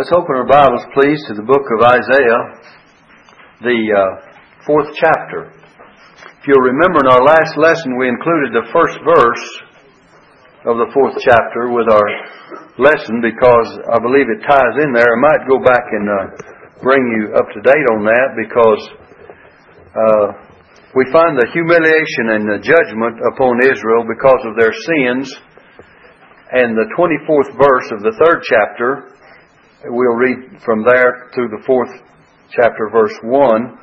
Let's open our Bibles, please, to the book of Isaiah, the uh, fourth chapter. If you'll remember, in our last lesson, we included the first verse of the fourth chapter with our lesson because I believe it ties in there. I might go back and uh, bring you up to date on that because uh, we find the humiliation and the judgment upon Israel because of their sins. And the 24th verse of the third chapter We'll read from there through the fourth chapter, verse 1.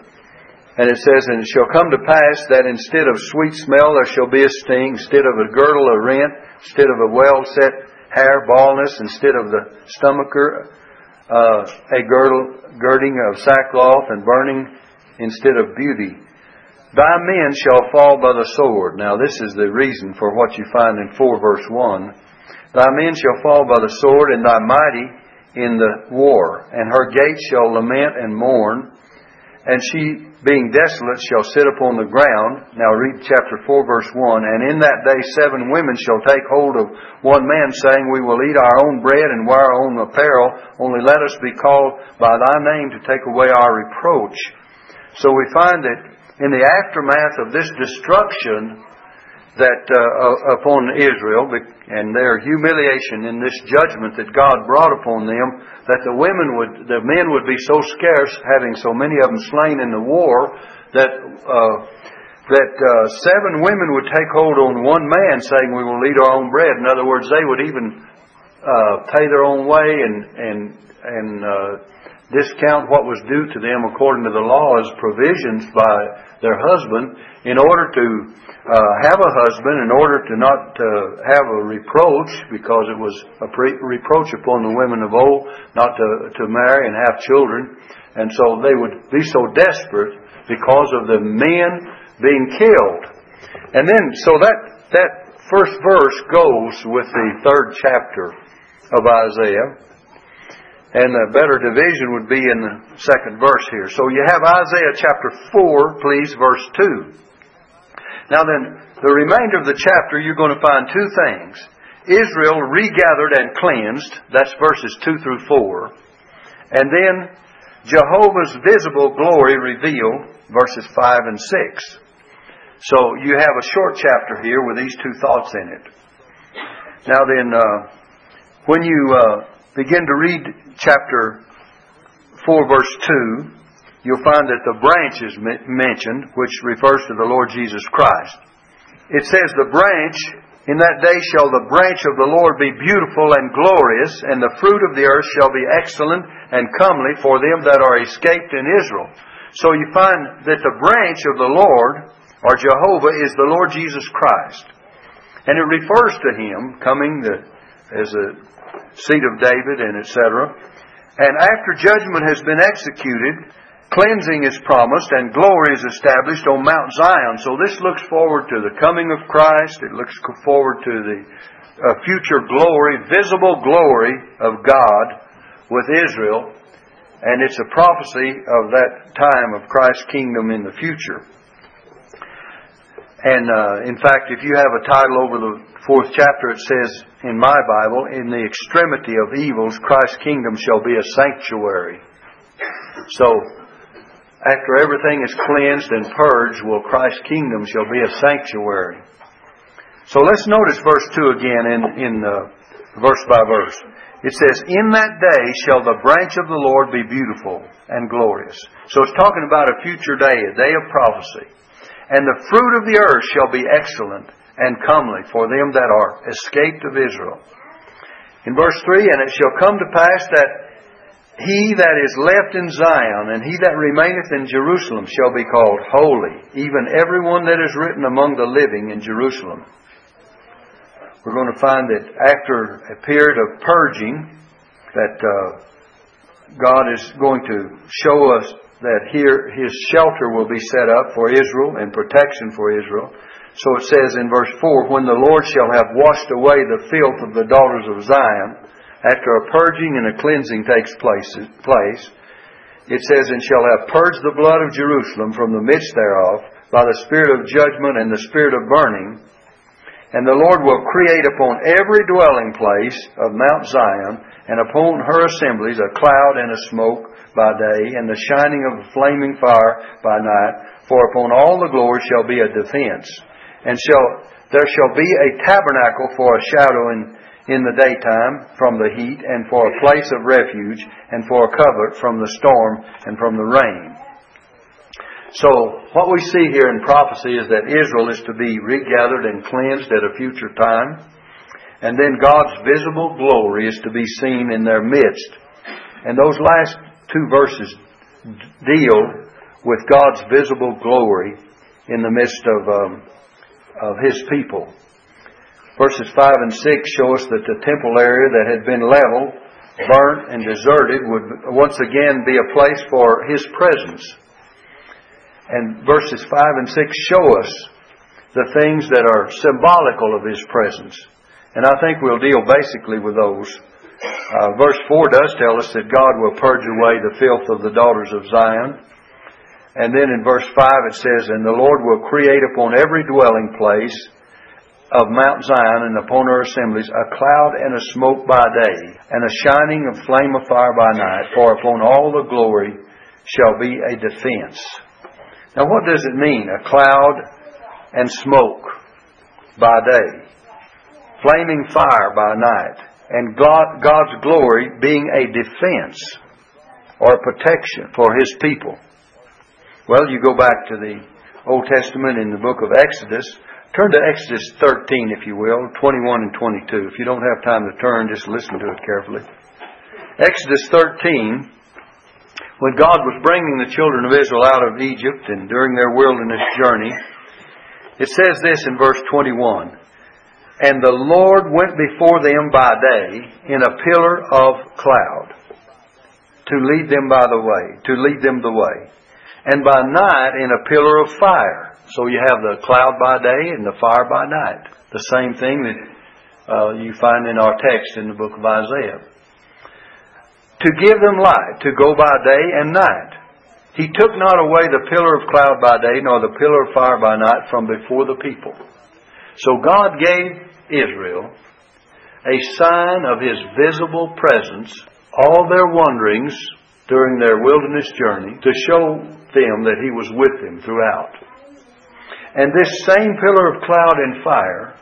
And it says, And it shall come to pass that instead of sweet smell there shall be a sting, instead of a girdle a rent, instead of a well set hair baldness, instead of the stomacher uh, a girdle, girding of sackcloth and burning instead of beauty. Thy men shall fall by the sword. Now this is the reason for what you find in 4 verse 1. Thy men shall fall by the sword, and thy mighty in the war, and her gates shall lament and mourn, and she, being desolate, shall sit upon the ground. Now read chapter 4, verse 1. And in that day seven women shall take hold of one man, saying, We will eat our own bread and wear our own apparel, only let us be called by thy name to take away our reproach. So we find that in the aftermath of this destruction, that uh, upon Israel and their humiliation in this judgment that God brought upon them, that the women would, the men would be so scarce, having so many of them slain in the war, that uh, that uh, seven women would take hold on one man, saying, "We will eat our own bread." In other words, they would even uh, pay their own way and and and uh, discount what was due to them according to the law as provisions by their husband in order to uh, have a husband, in order to not uh, have a reproach, because it was a pre- reproach upon the women of old not to, to marry and have children. And so they would be so desperate because of the men being killed. And then, so that, that first verse goes with the third chapter of Isaiah. And the better division would be in the second verse here. So you have Isaiah chapter 4, please, verse 2. Now then, the remainder of the chapter, you're going to find two things. Israel regathered and cleansed, that's verses 2 through 4. And then Jehovah's visible glory revealed, verses 5 and 6. So you have a short chapter here with these two thoughts in it. Now then, uh, when you uh, begin to read chapter 4, verse 2, you'll find that the branch is mentioned, which refers to the Lord Jesus Christ. It says, The branch, in that day shall the branch of the Lord be beautiful and glorious, and the fruit of the earth shall be excellent and comely for them that are escaped in Israel. So you find that the branch of the Lord, or Jehovah, is the Lord Jesus Christ. And it refers to Him coming the, as a seed of David and etc. And after judgment has been executed, Cleansing is promised and glory is established on Mount Zion. So this looks forward to the coming of Christ. It looks forward to the uh, future glory, visible glory of God with Israel. And it's a prophecy of that time of Christ's kingdom in the future. And uh, in fact, if you have a title over the fourth chapter, it says in my Bible, In the extremity of evils, Christ's kingdom shall be a sanctuary. So after everything is cleansed and purged, will Christ's kingdom shall be a sanctuary. So let's notice verse 2 again in, in uh, verse by verse. It says, In that day shall the branch of the Lord be beautiful and glorious. So it's talking about a future day, a day of prophecy. And the fruit of the earth shall be excellent and comely for them that are escaped of Israel. In verse 3, And it shall come to pass that he that is left in Zion and he that remaineth in Jerusalem shall be called holy, even every one that is written among the living in Jerusalem. We're going to find that after a period of purging, that uh, God is going to show us that here His shelter will be set up for Israel and protection for Israel. So it says in verse 4, When the Lord shall have washed away the filth of the daughters of Zion, after a purging and a cleansing takes place, it says, And shall have purged the blood of Jerusalem from the midst thereof by the spirit of judgment and the spirit of burning. And the Lord will create upon every dwelling place of Mount Zion and upon her assemblies a cloud and a smoke by day, and the shining of a flaming fire by night. For upon all the glory shall be a defense, and shall there shall be a tabernacle for a shadow in, in the daytime from the heat, and for a place of refuge, and for a covert from the storm and from the rain. So, what we see here in prophecy is that Israel is to be regathered and cleansed at a future time. And then God's visible glory is to be seen in their midst. And those last two verses deal with God's visible glory in the midst of, um, of His people. Verses 5 and 6 show us that the temple area that had been leveled, burnt, and deserted would once again be a place for His presence. And verses 5 and 6 show us the things that are symbolical of His presence. And I think we'll deal basically with those uh, verse 4 does tell us that God will purge away the filth of the daughters of Zion. And then in verse 5 it says, And the Lord will create upon every dwelling place of Mount Zion and upon her assemblies a cloud and a smoke by day, and a shining of flame of fire by night, for upon all the glory shall be a defense. Now what does it mean, a cloud and smoke by day? Flaming fire by night and God, God's glory being a defense or a protection for His people. Well, you go back to the Old Testament in the book of Exodus. Turn to Exodus 13, if you will, 21 and 22. If you don't have time to turn, just listen to it carefully. Exodus 13, when God was bringing the children of Israel out of Egypt and during their wilderness journey, it says this in verse 21 and the Lord went before them by day in a pillar of cloud to lead them by the way, to lead them the way. And by night in a pillar of fire. So you have the cloud by day and the fire by night. The same thing that uh, you find in our text in the book of Isaiah. To give them light, to go by day and night. He took not away the pillar of cloud by day, nor the pillar of fire by night from before the people. So God gave Israel a sign of His visible presence, all their wanderings during their wilderness journey, to show them that He was with them throughout. And this same pillar of cloud and fire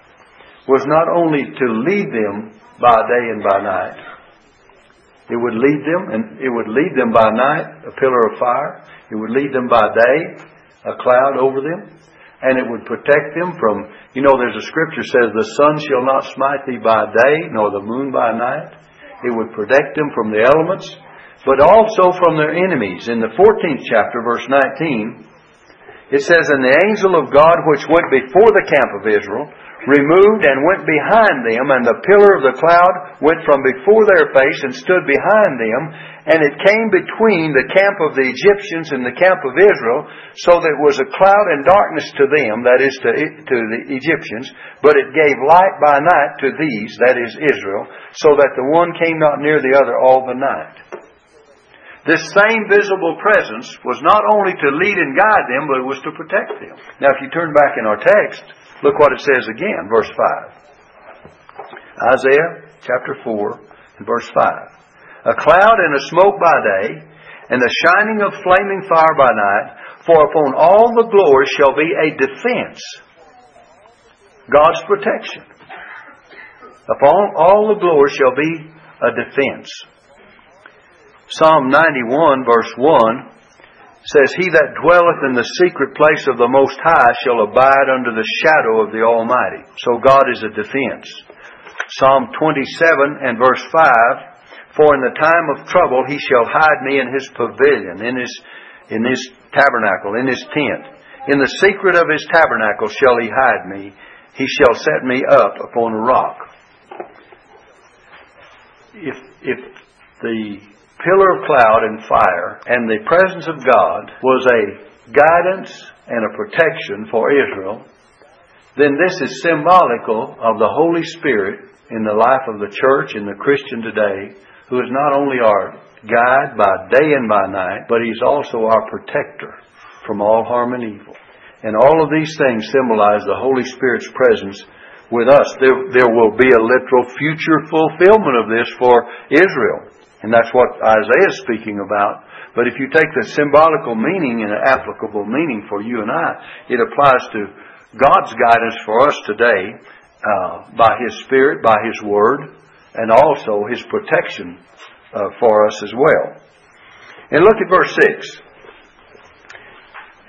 was not only to lead them by day and by night, it would lead them, and it would lead them by night, a pillar of fire. It would lead them by day, a cloud over them and it would protect them from, you know, there's a scripture says, the sun shall not smite thee by day, nor the moon by night. It would protect them from the elements, but also from their enemies. In the 14th chapter, verse 19, it says, And the angel of God which went before the camp of Israel removed and went behind them, and the pillar of the cloud went from before their face and stood behind them, and it came between the camp of the Egyptians and the camp of Israel, so that it was a cloud and darkness to them, that is to, to the Egyptians, but it gave light by night to these, that is Israel, so that the one came not near the other all the night. This same visible presence was not only to lead and guide them, but it was to protect them. Now, if you turn back in our text, Look what it says again, verse 5. Isaiah chapter 4 and verse 5. A cloud and a smoke by day, and the shining of flaming fire by night, for upon all the glory shall be a defense. God's protection. Upon all the glory shall be a defense. Psalm 91 verse 1 says, He that dwelleth in the secret place of the Most High shall abide under the shadow of the Almighty. So God is a defense. Psalm 27 and verse 5, For in the time of trouble he shall hide me in his pavilion, in his, in his tabernacle, in his tent. In the secret of his tabernacle shall he hide me. He shall set me up upon a rock. If, if the pillar of cloud and fire, and the presence of God was a guidance and a protection for Israel, then this is symbolical of the Holy Spirit in the life of the church and the Christian today, who is not only our guide by day and by night, but He's also our protector from all harm and evil. And all of these things symbolize the Holy Spirit's presence with us. There, there will be a literal future fulfillment of this for Israel. And that's what Isaiah is speaking about. But if you take the symbolical meaning and the applicable meaning for you and I, it applies to God's guidance for us today uh, by His Spirit, by His Word, and also His protection uh, for us as well. And look at verse 6.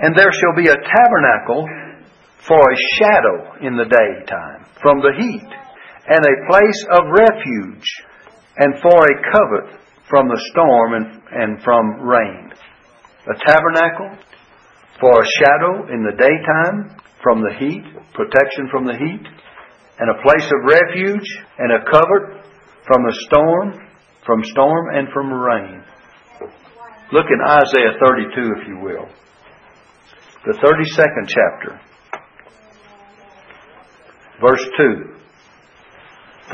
And there shall be a tabernacle for a shadow in the daytime from the heat, and a place of refuge, and for a covert from the storm and, and from rain. A tabernacle for a shadow in the daytime from the heat, protection from the heat, and a place of refuge and a covert from the storm, from storm and from rain. Look in Isaiah 32, if you will. The 32nd chapter. Verse 2.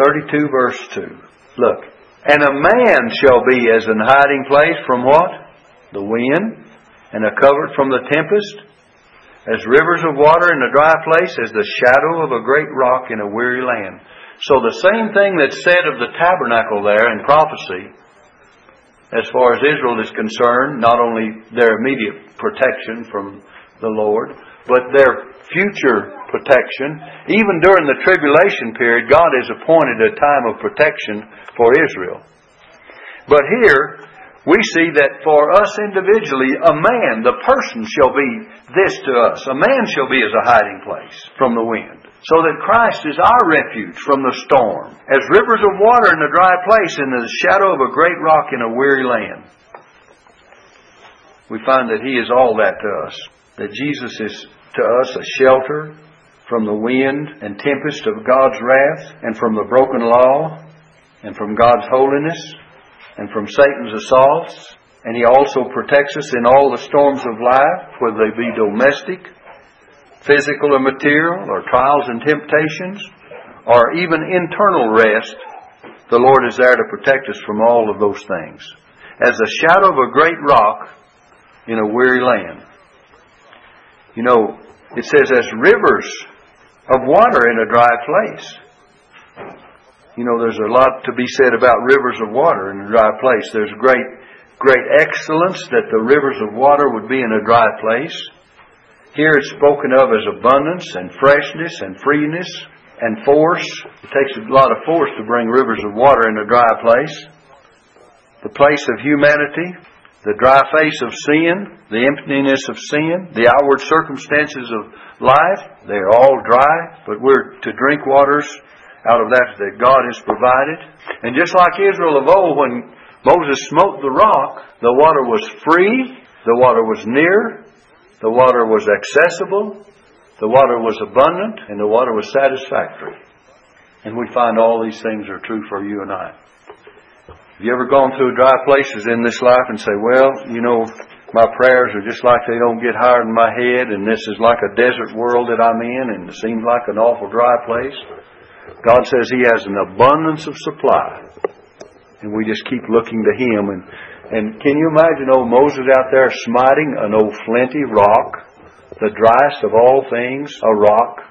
32 verse 2. Look. And a man shall be as an hiding place from what? The wind, and a covert from the tempest, as rivers of water in a dry place, as the shadow of a great rock in a weary land. So the same thing that's said of the tabernacle there in prophecy, as far as Israel is concerned, not only their immediate protection from the Lord, but their future protection. Even during the tribulation period, God has appointed a time of protection for Israel. But here, we see that for us individually, a man, the person shall be this to us. A man shall be as a hiding place from the wind. So that Christ is our refuge from the storm, as rivers of water in a dry place, in the shadow of a great rock in a weary land. We find that He is all that to us. That Jesus is to us a shelter from the wind and tempest of God's wrath, and from the broken law, and from God's holiness, and from Satan's assaults. And He also protects us in all the storms of life, whether they be domestic, physical or material, or trials and temptations, or even internal rest. The Lord is there to protect us from all of those things. As the shadow of a great rock in a weary land. You know, it says, as rivers of water in a dry place. You know, there's a lot to be said about rivers of water in a dry place. There's great, great excellence that the rivers of water would be in a dry place. Here it's spoken of as abundance and freshness and freeness and force. It takes a lot of force to bring rivers of water in a dry place. The place of humanity, the dry face of sin, the emptiness of sin, the outward circumstances of life, they're all dry, but we're to drink waters out of that that God has provided. And just like Israel of old, when Moses smote the rock, the water was free, the water was near, the water was accessible, the water was abundant, and the water was satisfactory. And we find all these things are true for you and I. Have you ever gone through dry places in this life and say, well, you know, my prayers are just like they don't get higher in my head, and this is like a desert world that I'm in, and it seems like an awful dry place? God says He has an abundance of supply. And we just keep looking to Him. And, and can you imagine old Moses out there smiting an old flinty rock, the driest of all things, a rock,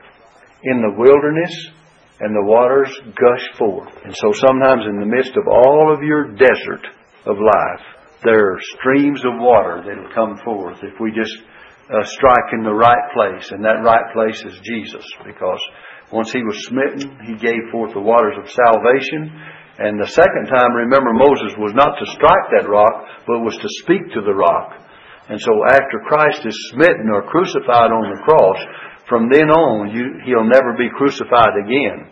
in the wilderness, and the waters gush forth. And so sometimes in the midst of all of your desert of life, there are streams of water that will come forth if we just uh, strike in the right place. And that right place is Jesus because once he was smitten, he gave forth the waters of salvation. And the second time, remember, Moses was not to strike that rock, but was to speak to the rock. And so after Christ is smitten or crucified on the cross, from then on, you, he'll never be crucified again.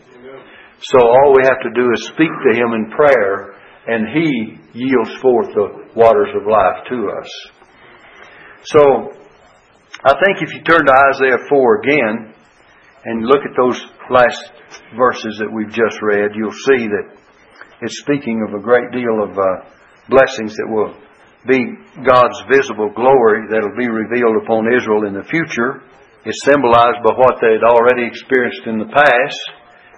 So all we have to do is speak to him in prayer, and he yields forth the waters of life to us. So, I think if you turn to Isaiah 4 again, and look at those last verses that we've just read, you'll see that it's speaking of a great deal of uh, blessings that will be God's visible glory that will be revealed upon Israel in the future. It's symbolized by what they had already experienced in the past,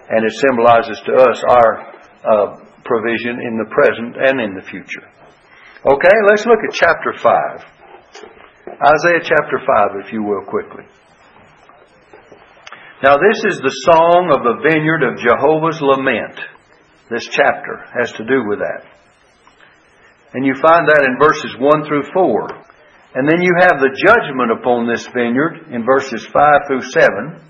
and it symbolizes to us our uh, provision in the present and in the future. Okay, let's look at chapter 5. Isaiah chapter 5, if you will, quickly. Now, this is the song of the vineyard of Jehovah's lament. This chapter has to do with that. And you find that in verses 1 through 4. And then you have the judgment upon this vineyard in verses 5 through 7.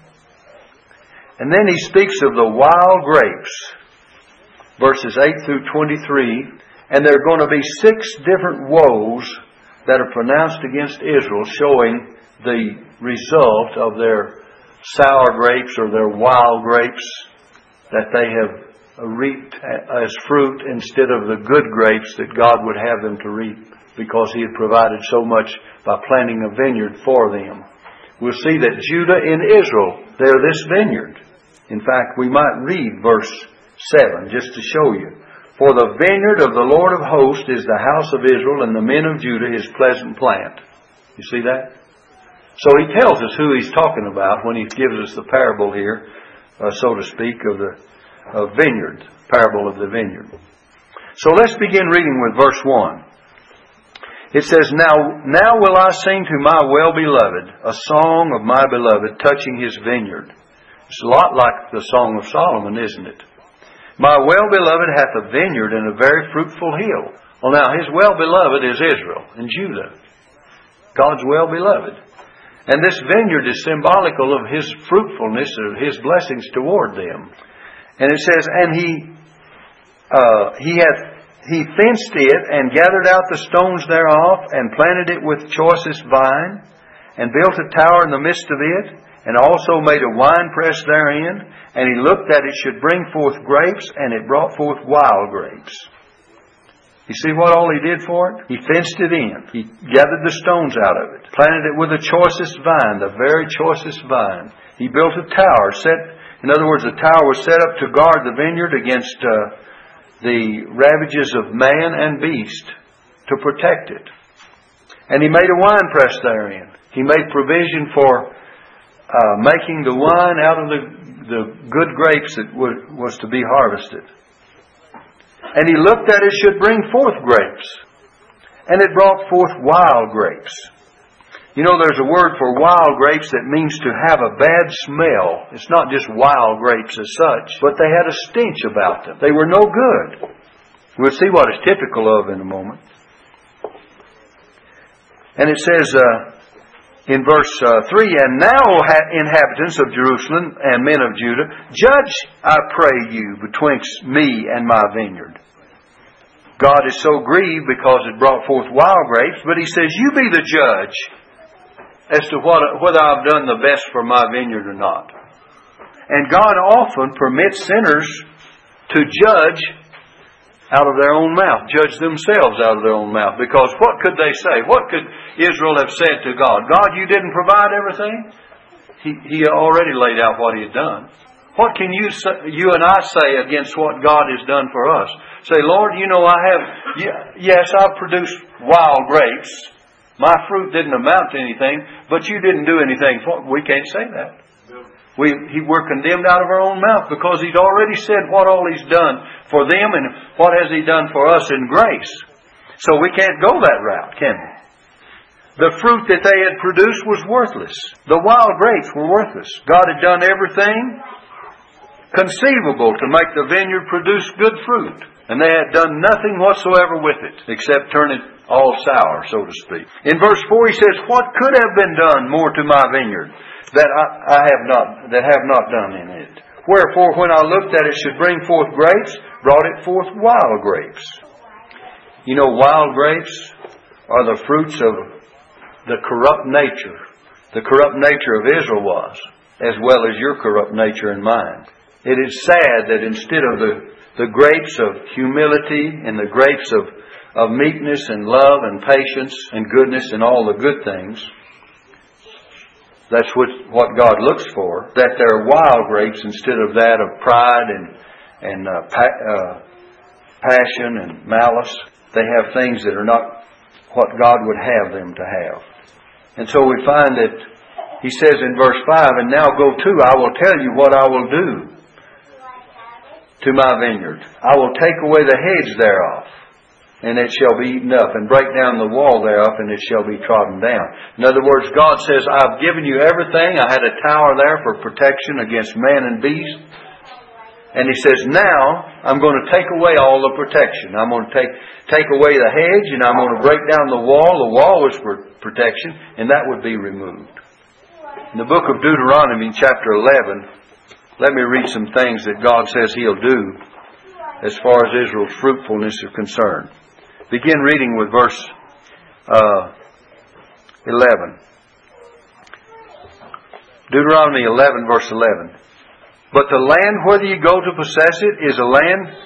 And then he speaks of the wild grapes, verses 8 through 23. And there are going to be six different woes that are pronounced against Israel, showing the result of their sour grapes or their wild grapes that they have reaped as fruit instead of the good grapes that God would have them to reap because He had provided so much by planting a vineyard for them. We'll see that Judah and Israel, they're this vineyard. In fact, we might read verse 7 just to show you. For the vineyard of the Lord of hosts is the house of Israel, and the men of Judah his pleasant plant. You see that? So he tells us who he's talking about when he gives us the parable here, uh, so to speak, of the of vineyard, parable of the vineyard. So let's begin reading with verse 1. It says, Now, now will I sing to my well-beloved a song of my beloved touching his vineyard. It's a lot like the Song of Solomon, isn't it? My well-beloved hath a vineyard and a very fruitful hill. Well, now, his well-beloved is Israel and Judah. God's well-beloved. And this vineyard is symbolical of His fruitfulness, of His blessings toward them. And it says, and He, uh, He hath, He fenced it and gathered out the stones thereof and planted it with choicest vine and built a tower in the midst of it and also made a wine press therein. And He looked that it should bring forth grapes and it brought forth wild grapes. You see what all he did for it? He fenced it in. He gathered the stones out of it, planted it with the choicest vine, the very choicest vine. He built a tower, set, in other words, the tower was set up to guard the vineyard against uh, the ravages of man and beast, to protect it. And he made a wine press therein. He made provision for uh, making the wine out of the, the good grapes that was to be harvested. And he looked that it should bring forth grapes. And it brought forth wild grapes. You know, there's a word for wild grapes that means to have a bad smell. It's not just wild grapes as such, but they had a stench about them. They were no good. We'll see what it's typical of in a moment. And it says, uh, in verse uh, 3 And now, inhabitants of Jerusalem and men of Judah, judge, I pray you, betwixt me and my vineyard. God is so grieved because it brought forth wild grapes, but He says, You be the judge as to what, whether I've done the best for my vineyard or not. And God often permits sinners to judge out of their own mouth, judge themselves out of their own mouth. Because what could they say? What could Israel have said to God? God, you didn't provide everything? He, he already laid out what He had done. What can you you and I say against what God has done for us? Say, Lord, you know I have, yes, I've produced wild grapes. My fruit didn't amount to anything, but you didn't do anything for We can't say that. We, he, we're condemned out of our own mouth because He's already said what all He's done for them and what has He done for us in grace. So we can't go that route, can we? The fruit that they had produced was worthless. The wild grapes were worthless. God had done everything conceivable to make the vineyard produce good fruit. And they had done nothing whatsoever with it except turn it all sour, so to speak. In verse 4 he says, What could have been done more to my vineyard that I, I have not that have not done in it? Wherefore when I looked that it should bring forth grapes, brought it forth wild grapes. You know, wild grapes are the fruits of the corrupt nature. The corrupt nature of Israel was, as well as your corrupt nature and mine. It is sad that instead of the, the grapes of humility and the grapes of, of meekness and love and patience and goodness and all the good things, that's what, what God looks for, that they're wild grapes instead of that of pride and, and uh, pa- uh, passion and malice. They have things that are not what God would have them to have. And so we find that he says in verse 5, And now go to, I will tell you what I will do to my vineyard. I will take away the heads thereof. And it shall be eaten up, and break down the wall thereof, and it shall be trodden down. In other words, God says, I've given you everything. I had a tower there for protection against man and beast. And He says, now I'm going to take away all the protection. I'm going to take, take away the hedge, and I'm going to break down the wall. The wall was for protection, and that would be removed. In the book of Deuteronomy, chapter 11, let me read some things that God says He'll do as far as Israel's fruitfulness is concerned. Begin reading with verse uh, 11. Deuteronomy 11, verse 11. But the land whither you go to possess it is a land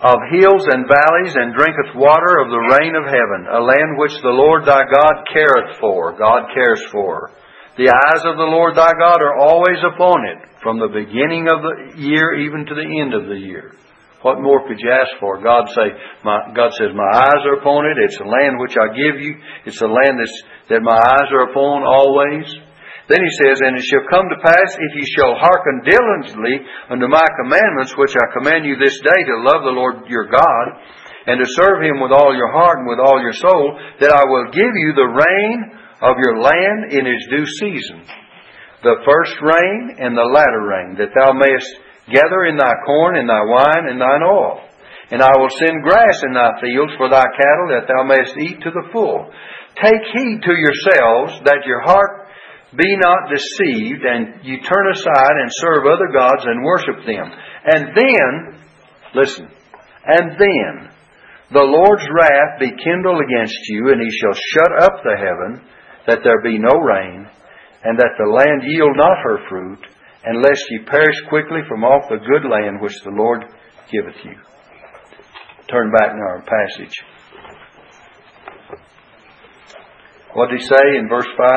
of hills and valleys, and drinketh water of the rain of heaven, a land which the Lord thy God careth for. God cares for. The eyes of the Lord thy God are always upon it, from the beginning of the year even to the end of the year. What more could you ask for? God say, my, God says, my eyes are upon it. It's a land which I give you. It's a land that's, that my eyes are upon always. Then he says, And it shall come to pass, if ye shall hearken diligently unto my commandments, which I command you this day, to love the Lord your God, and to serve him with all your heart and with all your soul, that I will give you the rain of your land in its due season, the first rain and the latter rain, that thou mayest Gather in thy corn and thy wine and thine oil. And I will send grass in thy fields for thy cattle, that thou mayest eat to the full. Take heed to yourselves, that your heart be not deceived, and you turn aside and serve other gods and worship them. And then, listen, and then the Lord's wrath be kindled against you, and he shall shut up the heaven, that there be no rain, and that the land yield not her fruit, and lest ye perish quickly from off the good land which the Lord giveth you. Turn back in our passage. What did he say in verse 5?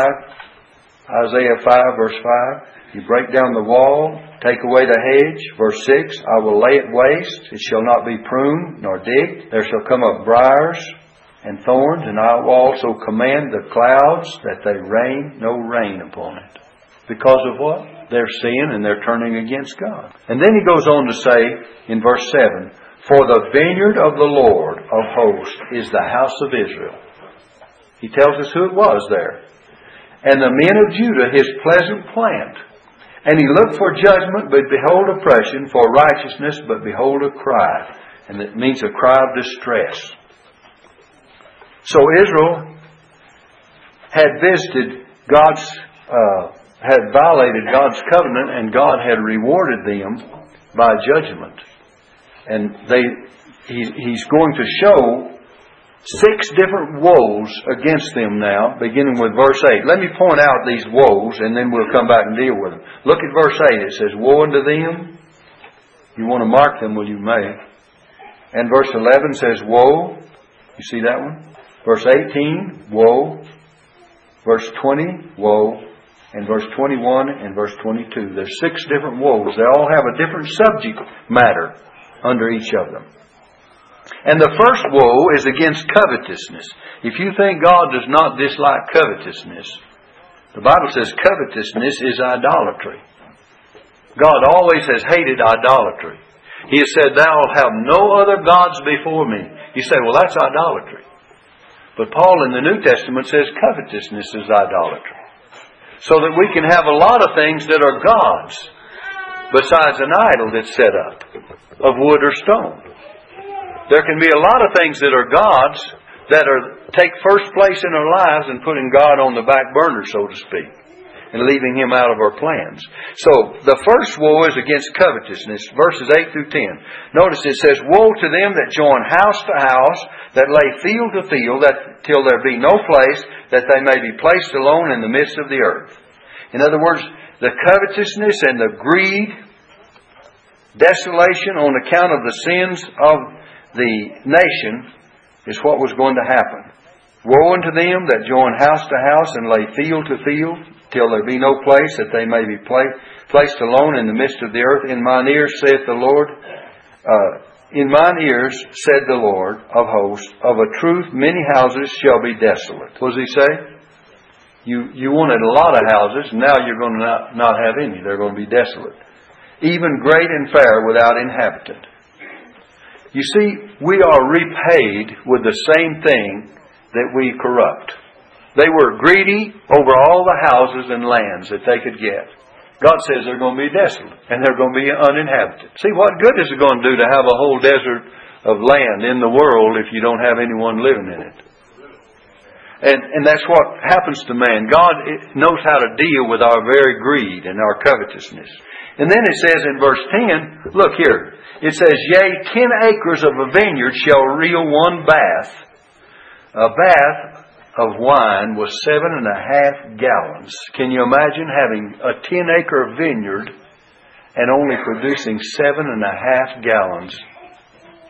Isaiah 5, verse 5. You break down the wall, take away the hedge. Verse 6, I will lay it waste. It shall not be pruned nor digged. There shall come up briars and thorns, and I will also command the clouds that they rain no rain upon it. Because of what? Their sin and their turning against God. And then he goes on to say in verse 7 For the vineyard of the Lord of hosts is the house of Israel. He tells us who it was there. And the men of Judah his pleasant plant. And he looked for judgment, but behold oppression, for righteousness, but behold a cry. And it means a cry of distress. So Israel had visited God's uh, had violated God's covenant and God had rewarded them by judgment. And they, he, he's going to show six different woes against them now, beginning with verse 8. Let me point out these woes and then we'll come back and deal with them. Look at verse 8. It says, Woe unto them. You want to mark them, well, you may. And verse 11 says, Woe. You see that one? Verse 18, Woe. Verse 20, Woe in verse 21 and verse 22. There's six different woes. They all have a different subject matter under each of them. And the first woe is against covetousness. If you think God does not dislike covetousness, the Bible says covetousness is idolatry. God always has hated idolatry. He has said, Thou wilt have no other gods before me. You say, Well, that's idolatry. But Paul in the New Testament says covetousness is idolatry so that we can have a lot of things that are gods besides an idol that's set up of wood or stone. There can be a lot of things that are gods that are take first place in our lives and putting God on the back burner, so to speak, and leaving Him out of our plans. So the first woe is against covetousness, verses 8 through 10. Notice it says, Woe to them that join house to house, that lay field to field, that till there be no place that they may be placed alone in the midst of the earth. In other words, the covetousness and the greed, desolation on account of the sins of the nation is what was going to happen. Woe unto them that join house to house and lay field to field, till there be no place that they may be placed alone in the midst of the earth. In mine ears saith the Lord, uh, in mine ears, said the Lord of hosts, of a truth many houses shall be desolate. What does he say? You, you wanted a lot of houses, now you're going to not, not have any. They're going to be desolate. Even great and fair without inhabitant. You see, we are repaid with the same thing that we corrupt. They were greedy over all the houses and lands that they could get. God says they're going to be desolate and they're going to be uninhabited. See, what good is it going to do to have a whole desert of land in the world if you don't have anyone living in it? And, and that's what happens to man. God eh, knows how to deal with our very greed and our covetousness. And then it says in verse 10, look here, it says, Yea, ten acres of a vineyard shall reel one bath. A bath of wine was seven and a half gallons. Can you imagine having a ten acre vineyard and only producing seven and a half gallons?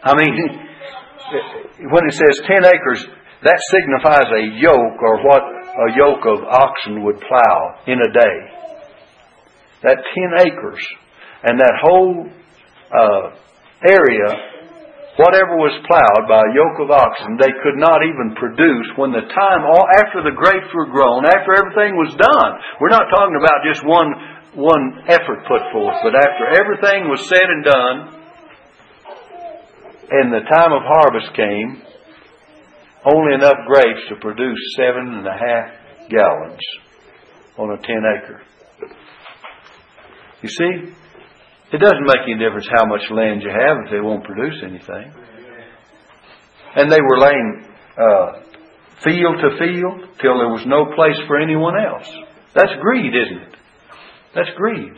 I mean, when it says ten acres, that signifies a yoke or what a yoke of oxen would plow in a day. That ten acres and that whole uh, area, whatever was plowed by a yoke of oxen, they could not even produce when the time, all after the grapes were grown, after everything was done. We're not talking about just one, one effort put forth, but after everything was said and done, and the time of harvest came, only enough grapes to produce seven and a half gallons on a ten acre. You see, it doesn't make any difference how much land you have if they won't produce anything. And they were laying uh, field to field till there was no place for anyone else. That's greed, isn't it? That's greed.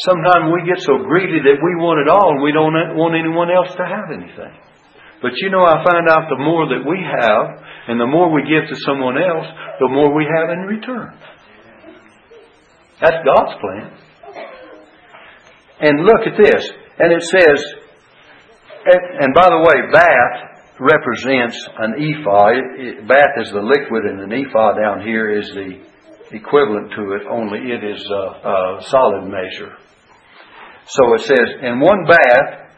Sometimes we get so greedy that we want it all and we don't want anyone else to have anything. But you know, I find out the more that we have and the more we give to someone else, the more we have in return. That's God's plan. And look at this. And it says, and by the way, bath represents an ephah. Bath is the liquid, and an ephah down here is the equivalent to it, only it is a, a solid measure. So it says, and one bath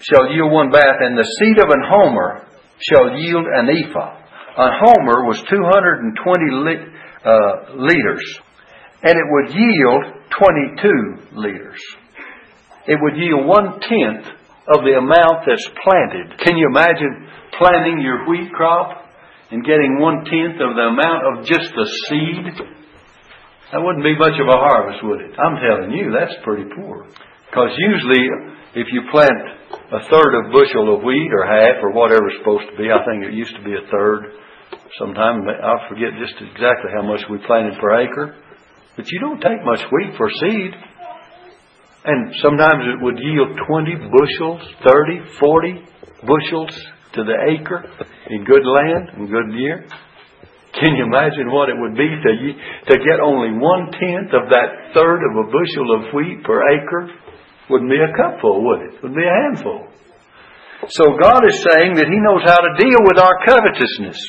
shall yield one bath, and the seed of an homer shall yield an ephah. A homer was 220 lit, uh, liters, and it would yield 22 liters it would yield one tenth of the amount that's planted. Can you imagine planting your wheat crop and getting one tenth of the amount of just the seed? That wouldn't be much of a harvest, would it? I'm telling you, that's pretty poor. Because usually, if you plant a third of a bushel of wheat or half or whatever it's supposed to be, I think it used to be a third. Sometime I forget just exactly how much we planted per acre. But you don't take much wheat for seed. And sometimes it would yield 20 bushels, 30, 40 bushels to the acre in good land and good year. Can you imagine what it would be to, to get only one tenth of that third of a bushel of wheat per acre? Wouldn't be a cupful, would it? Would be a handful. So God is saying that He knows how to deal with our covetousness.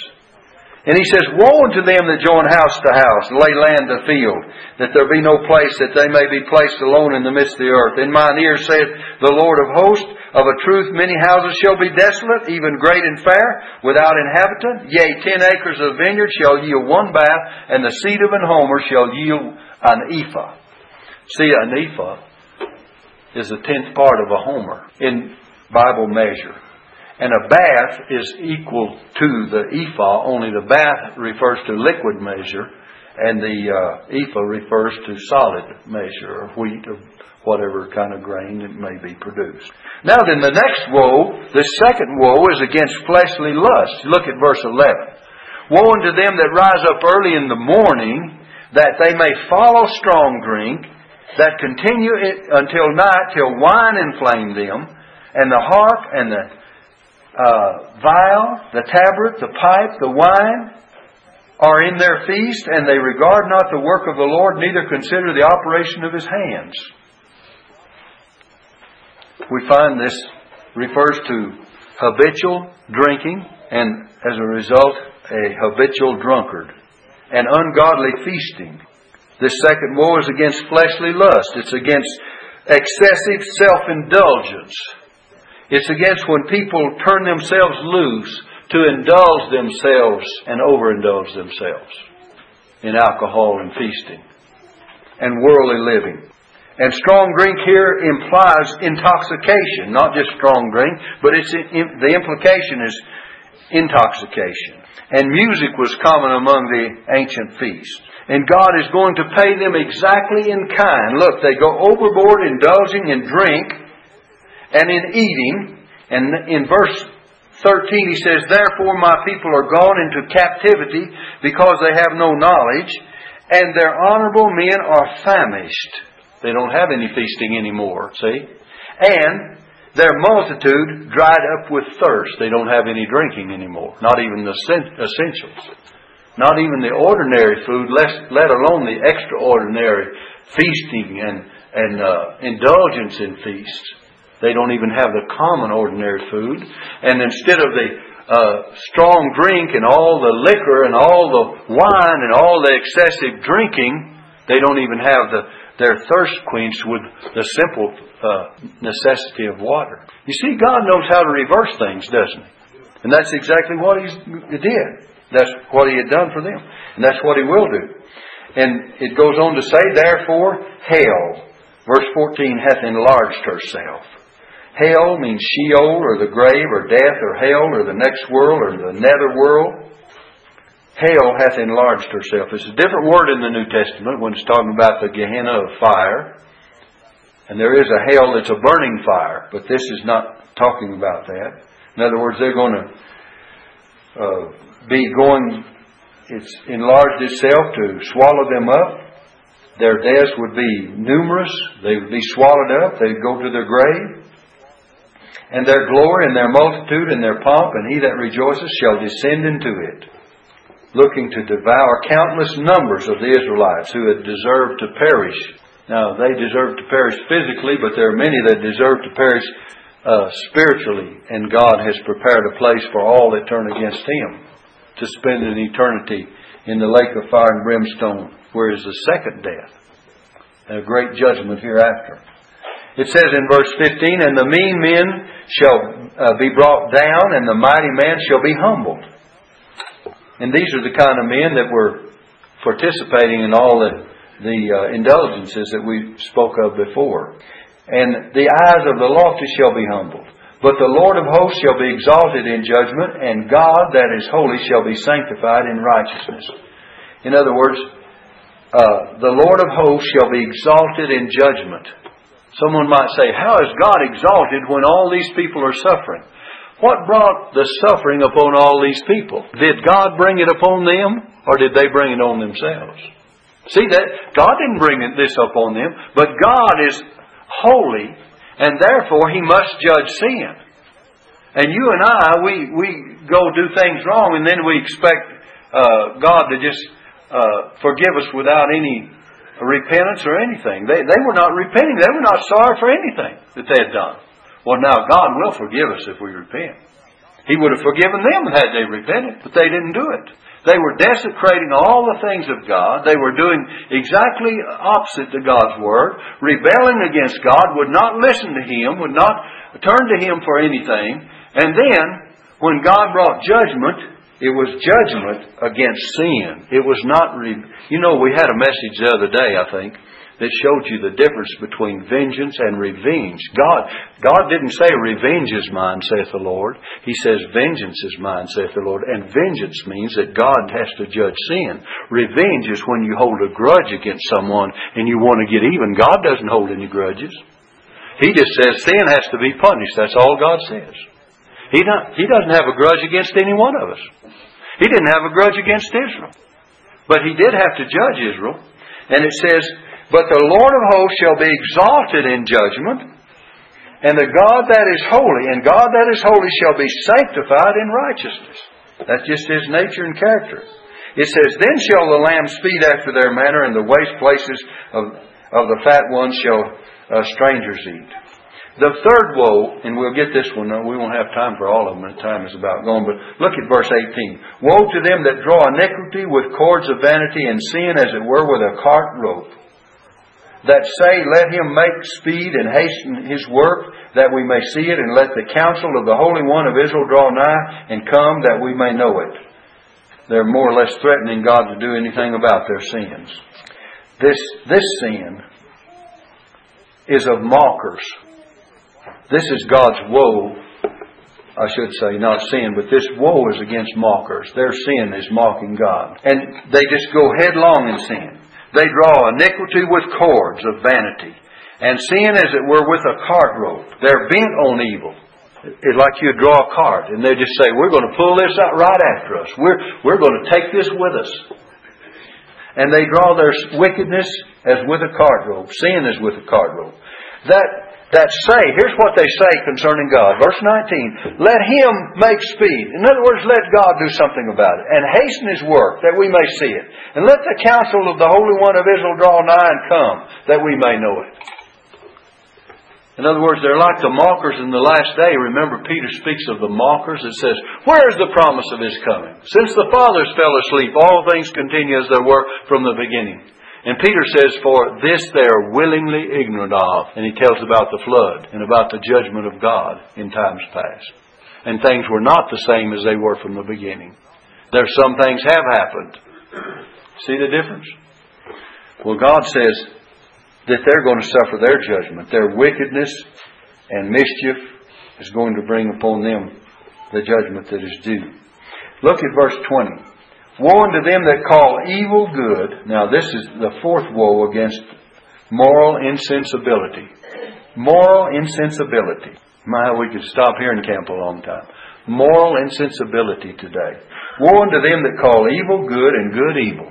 And he says, Woe unto them that join house to house, lay land to field, that there be no place, that they may be placed alone in the midst of the earth. In mine ear saith the Lord of hosts, of a truth many houses shall be desolate, even great and fair, without inhabitant. Yea, ten acres of vineyard shall yield one bath, and the seed of an homer shall yield an ephah. See, an ephah is a tenth part of a homer in Bible measure. And a bath is equal to the ephah, only the bath refers to liquid measure, and the uh, ephah refers to solid measure of wheat or whatever kind of grain it may be produced. Now then, the next woe, the second woe, is against fleshly lust. Look at verse 11. Woe unto them that rise up early in the morning, that they may follow strong drink, that continue it until night, till wine inflame them, and the harp and the uh, viol, the tabret, the pipe, the wine are in their feast, and they regard not the work of the Lord, neither consider the operation of his hands. We find this refers to habitual drinking, and as a result, a habitual drunkard, and ungodly feasting. This second war is against fleshly lust. It's against excessive self-indulgence. It's against when people turn themselves loose to indulge themselves and overindulge themselves in alcohol and feasting and worldly living. And strong drink here implies intoxication, not just strong drink, but it's the implication is intoxication. And music was common among the ancient feasts. And God is going to pay them exactly in kind. Look, they go overboard indulging in drink and in eating. And in verse 13 he says, Therefore my people are gone into captivity because they have no knowledge, and their honorable men are famished. They don't have any feasting anymore, see? And their multitude dried up with thirst. They don't have any drinking anymore, not even the essentials. Not even the ordinary food, let alone the extraordinary feasting and, and uh, indulgence in feasts. They don't even have the common ordinary food. And instead of the uh, strong drink and all the liquor and all the wine and all the excessive drinking, they don't even have the, their thirst quenched with the simple uh, necessity of water. You see, God knows how to reverse things, doesn't He? And that's exactly what He did. That's what He had done for them. And that's what He will do. And it goes on to say, therefore, hell, verse 14, hath enlarged herself. Hell means Sheol or the grave or death or hell or the next world or the nether world. Hell hath enlarged herself. It's a different word in the New Testament when it's talking about the Gehenna of fire. And there is a hell that's a burning fire, but this is not talking about that. In other words, they're going to uh, be going, it's enlarged itself to swallow them up. Their deaths would be numerous. They would be swallowed up. They'd go to their grave. And their glory and their multitude and their pomp, and he that rejoices shall descend into it looking to devour countless numbers of the Israelites who had deserved to perish. Now, they deserve to perish physically, but there are many that deserve to perish uh, spiritually, and God has prepared a place for all that turn against Him to spend an eternity in the lake of fire and brimstone, where is the second death, and a great judgment hereafter. It says in verse 15, And the mean men shall uh, be brought down, and the mighty man shall be humbled. And these are the kind of men that were participating in all the, the uh, indulgences that we spoke of before. And the eyes of the lofty shall be humbled. But the Lord of hosts shall be exalted in judgment, and God that is holy shall be sanctified in righteousness. In other words, uh, the Lord of hosts shall be exalted in judgment. Someone might say, How is God exalted when all these people are suffering? What brought the suffering upon all these people? Did God bring it upon them, or did they bring it on themselves? See that God didn't bring this upon them, but God is holy, and therefore He must judge sin. And you and I, we we go do things wrong, and then we expect uh, God to just uh, forgive us without any repentance or anything. They they were not repenting; they were not sorry for anything that they had done. Well, now God will forgive us if we repent. He would have forgiven them had they repented, but they didn't do it. They were desecrating all the things of God. They were doing exactly opposite to God's Word, rebelling against God, would not listen to Him, would not turn to Him for anything. And then, when God brought judgment, it was judgment against sin. It was not, re- you know, we had a message the other day, I think, that showed you the difference between vengeance and revenge. God, God didn't say, Revenge is mine, saith the Lord. He says, Vengeance is mine, saith the Lord. And vengeance means that God has to judge sin. Revenge is when you hold a grudge against someone and you want to get even. God doesn't hold any grudges. He just says sin has to be punished. That's all God says. He, not, he doesn't have a grudge against any one of us. He didn't have a grudge against Israel. But he did have to judge Israel. And it says, but the Lord of hosts shall be exalted in judgment, and the God that is holy, and God that is holy shall be sanctified in righteousness. That's just his nature and character. It says, Then shall the lambs feed after their manner, and the waste places of, of the fat ones shall uh, strangers eat. The third woe, and we'll get this one, we won't have time for all of them, the time is about gone, but look at verse 18. Woe to them that draw iniquity with cords of vanity, and sin as it were with a cart rope that say, Let him make speed and hasten his work, that we may see it, and let the counsel of the Holy One of Israel draw nigh and come, that we may know it. They're more or less threatening God to do anything about their sins. This, this sin is of mockers. This is God's woe. I should say, not sin, but this woe is against mockers. Their sin is mocking God. And they just go headlong in sin. They draw iniquity with cords of vanity, and sin, as it were, with a cart rope. They're bent on evil. It's like you draw a cart, and they just say, We're going to pull this out right after us. We're, we're going to take this with us. And they draw their wickedness as with a cart rope. Sin is with a cart rope. That that say, here's what they say concerning God. Verse 19, let Him make speed. In other words, let God do something about it, and hasten His work, that we may see it. And let the counsel of the Holy One of Israel draw nigh and come, that we may know it. In other words, they're like the mockers in the last day. Remember, Peter speaks of the mockers. It says, Where is the promise of His coming? Since the fathers fell asleep, all things continue as they were from the beginning. And Peter says, For this they are willingly ignorant of. And he tells about the flood and about the judgment of God in times past. And things were not the same as they were from the beginning. There some things have happened. See the difference? Well, God says that they're going to suffer their judgment. Their wickedness and mischief is going to bring upon them the judgment that is due. Look at verse 20. Woe unto them that call evil good. Now, this is the fourth woe against moral insensibility. Moral insensibility. My, we could stop here and camp a long time. Moral insensibility today. Woe unto them that call evil good and good evil.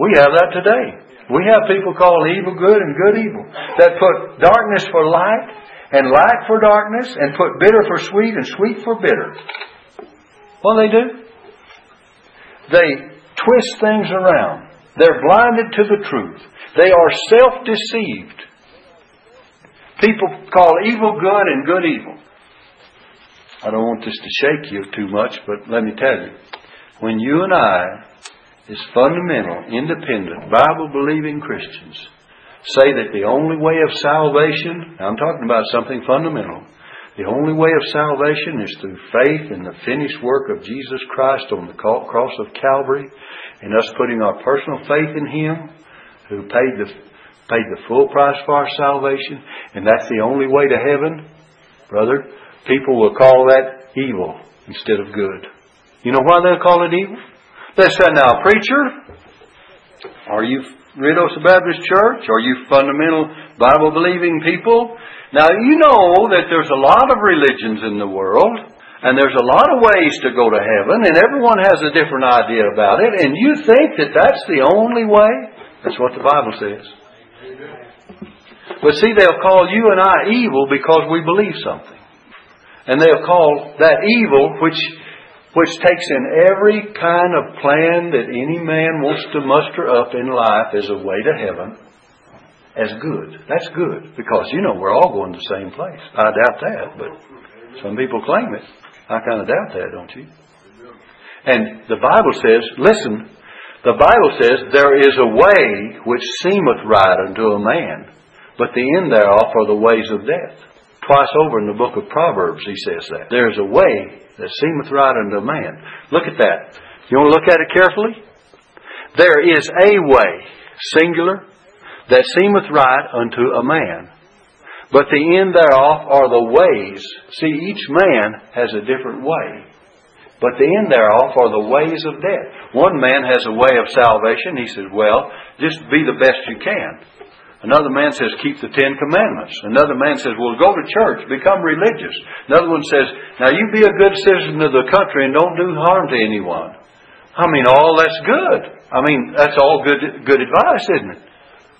We have that today. We have people call evil good and good evil. That put darkness for light and light for darkness and put bitter for sweet and sweet for bitter. Do they do? They twist things around. They're blinded to the truth. They are self deceived. People call evil good and good evil. I don't want this to shake you too much, but let me tell you. When you and I, as fundamental, independent, Bible believing Christians, say that the only way of salvation, I'm talking about something fundamental, the only way of salvation is through faith in the finished work of Jesus Christ on the cross of Calvary and us putting our personal faith in Him who paid the, paid the full price for our salvation. And that's the only way to heaven. Brother, people will call that evil instead of good. You know why they'll call it evil? They say, now, preacher, are you Riddles Baptist Church? Are you fundamental Bible believing people? Now, you know that there's a lot of religions in the world, and there's a lot of ways to go to heaven, and everyone has a different idea about it, and you think that that's the only way? That's what the Bible says. But see, they'll call you and I evil because we believe something. And they'll call that evil, which, which takes in every kind of plan that any man wants to muster up in life as a way to heaven as good. That's good because you know we're all going to the same place. I doubt that, but some people claim it. I kind of doubt that, don't you? And the Bible says, listen, the Bible says there is a way which seemeth right unto a man, but the end thereof are the ways of death. Twice over in the book of Proverbs he says that. There is a way that seemeth right unto a man. Look at that. You want to look at it carefully? There is a way, singular, that seemeth right unto a man. But the end thereof are the ways. See, each man has a different way. But the end thereof are the ways of death. One man has a way of salvation. He says, well, just be the best you can. Another man says, keep the Ten Commandments. Another man says, well, go to church, become religious. Another one says, now you be a good citizen of the country and don't do harm to anyone. I mean, all that's good. I mean, that's all good, good advice, isn't it?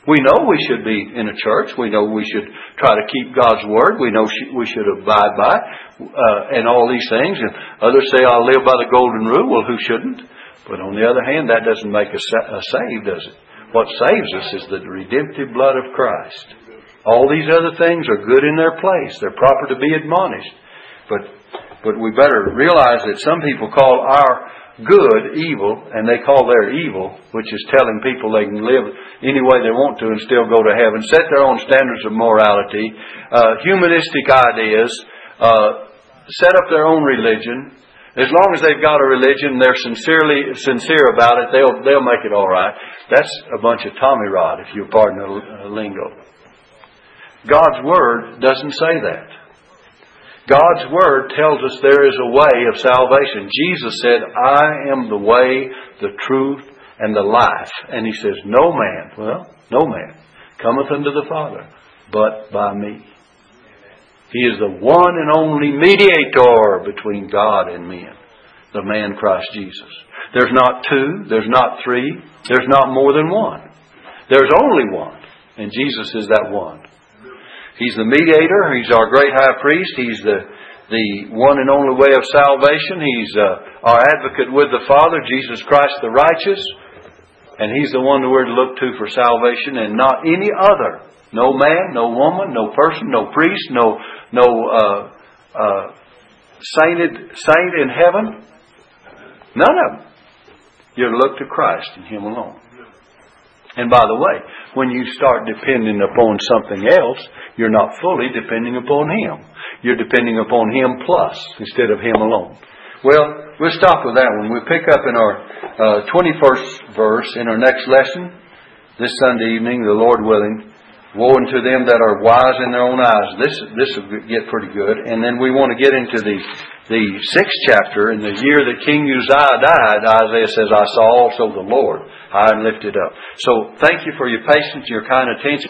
We know we should be in a church. We know we should try to keep God's word. We know we should abide by uh, and all these things. And others say, "I'll live by the golden rule." Well, who shouldn't? But on the other hand, that doesn't make us saved, does it? What saves us is the redemptive blood of Christ. All these other things are good in their place. They're proper to be admonished. But but we better realize that some people call our good evil, and they call their evil, which is telling people they can live any way they want to and still go to heaven, set their own standards of morality, uh, humanistic ideas, uh, set up their own religion. As long as they've got a religion, they're sincerely sincere about it. They'll they'll make it all right. That's a bunch of Tommy rod, if you pardon the lingo. God's Word doesn't say that. God's Word tells us there is a way of salvation. Jesus said, I am the way, the truth, and the life. And He says, No man, well, no man, cometh unto the Father but by me. He is the one and only mediator between God and men, the man Christ Jesus. There's not two, there's not three, there's not more than one. There's only one, and Jesus is that one. He's the mediator. He's our great high priest. He's the, the one and only way of salvation. He's uh, our advocate with the Father, Jesus Christ the righteous. And He's the one that we're to look to for salvation and not any other. No man, no woman, no person, no priest, no, no uh, uh, sainted saint in heaven. None of them. You're to look to Christ and Him alone. And by the way, when you start depending upon something else, you're not fully depending upon Him. You're depending upon Him plus instead of Him alone. Well, we'll stop with that one. We'll pick up in our uh, 21st verse in our next lesson this Sunday evening, the Lord willing. Woe unto them that are wise in their own eyes. This this will get pretty good. And then we want to get into the the sixth chapter. In the year that King Uzziah died, Isaiah says, "I saw also the Lord high and lifted up." So thank you for your patience, your kind attention.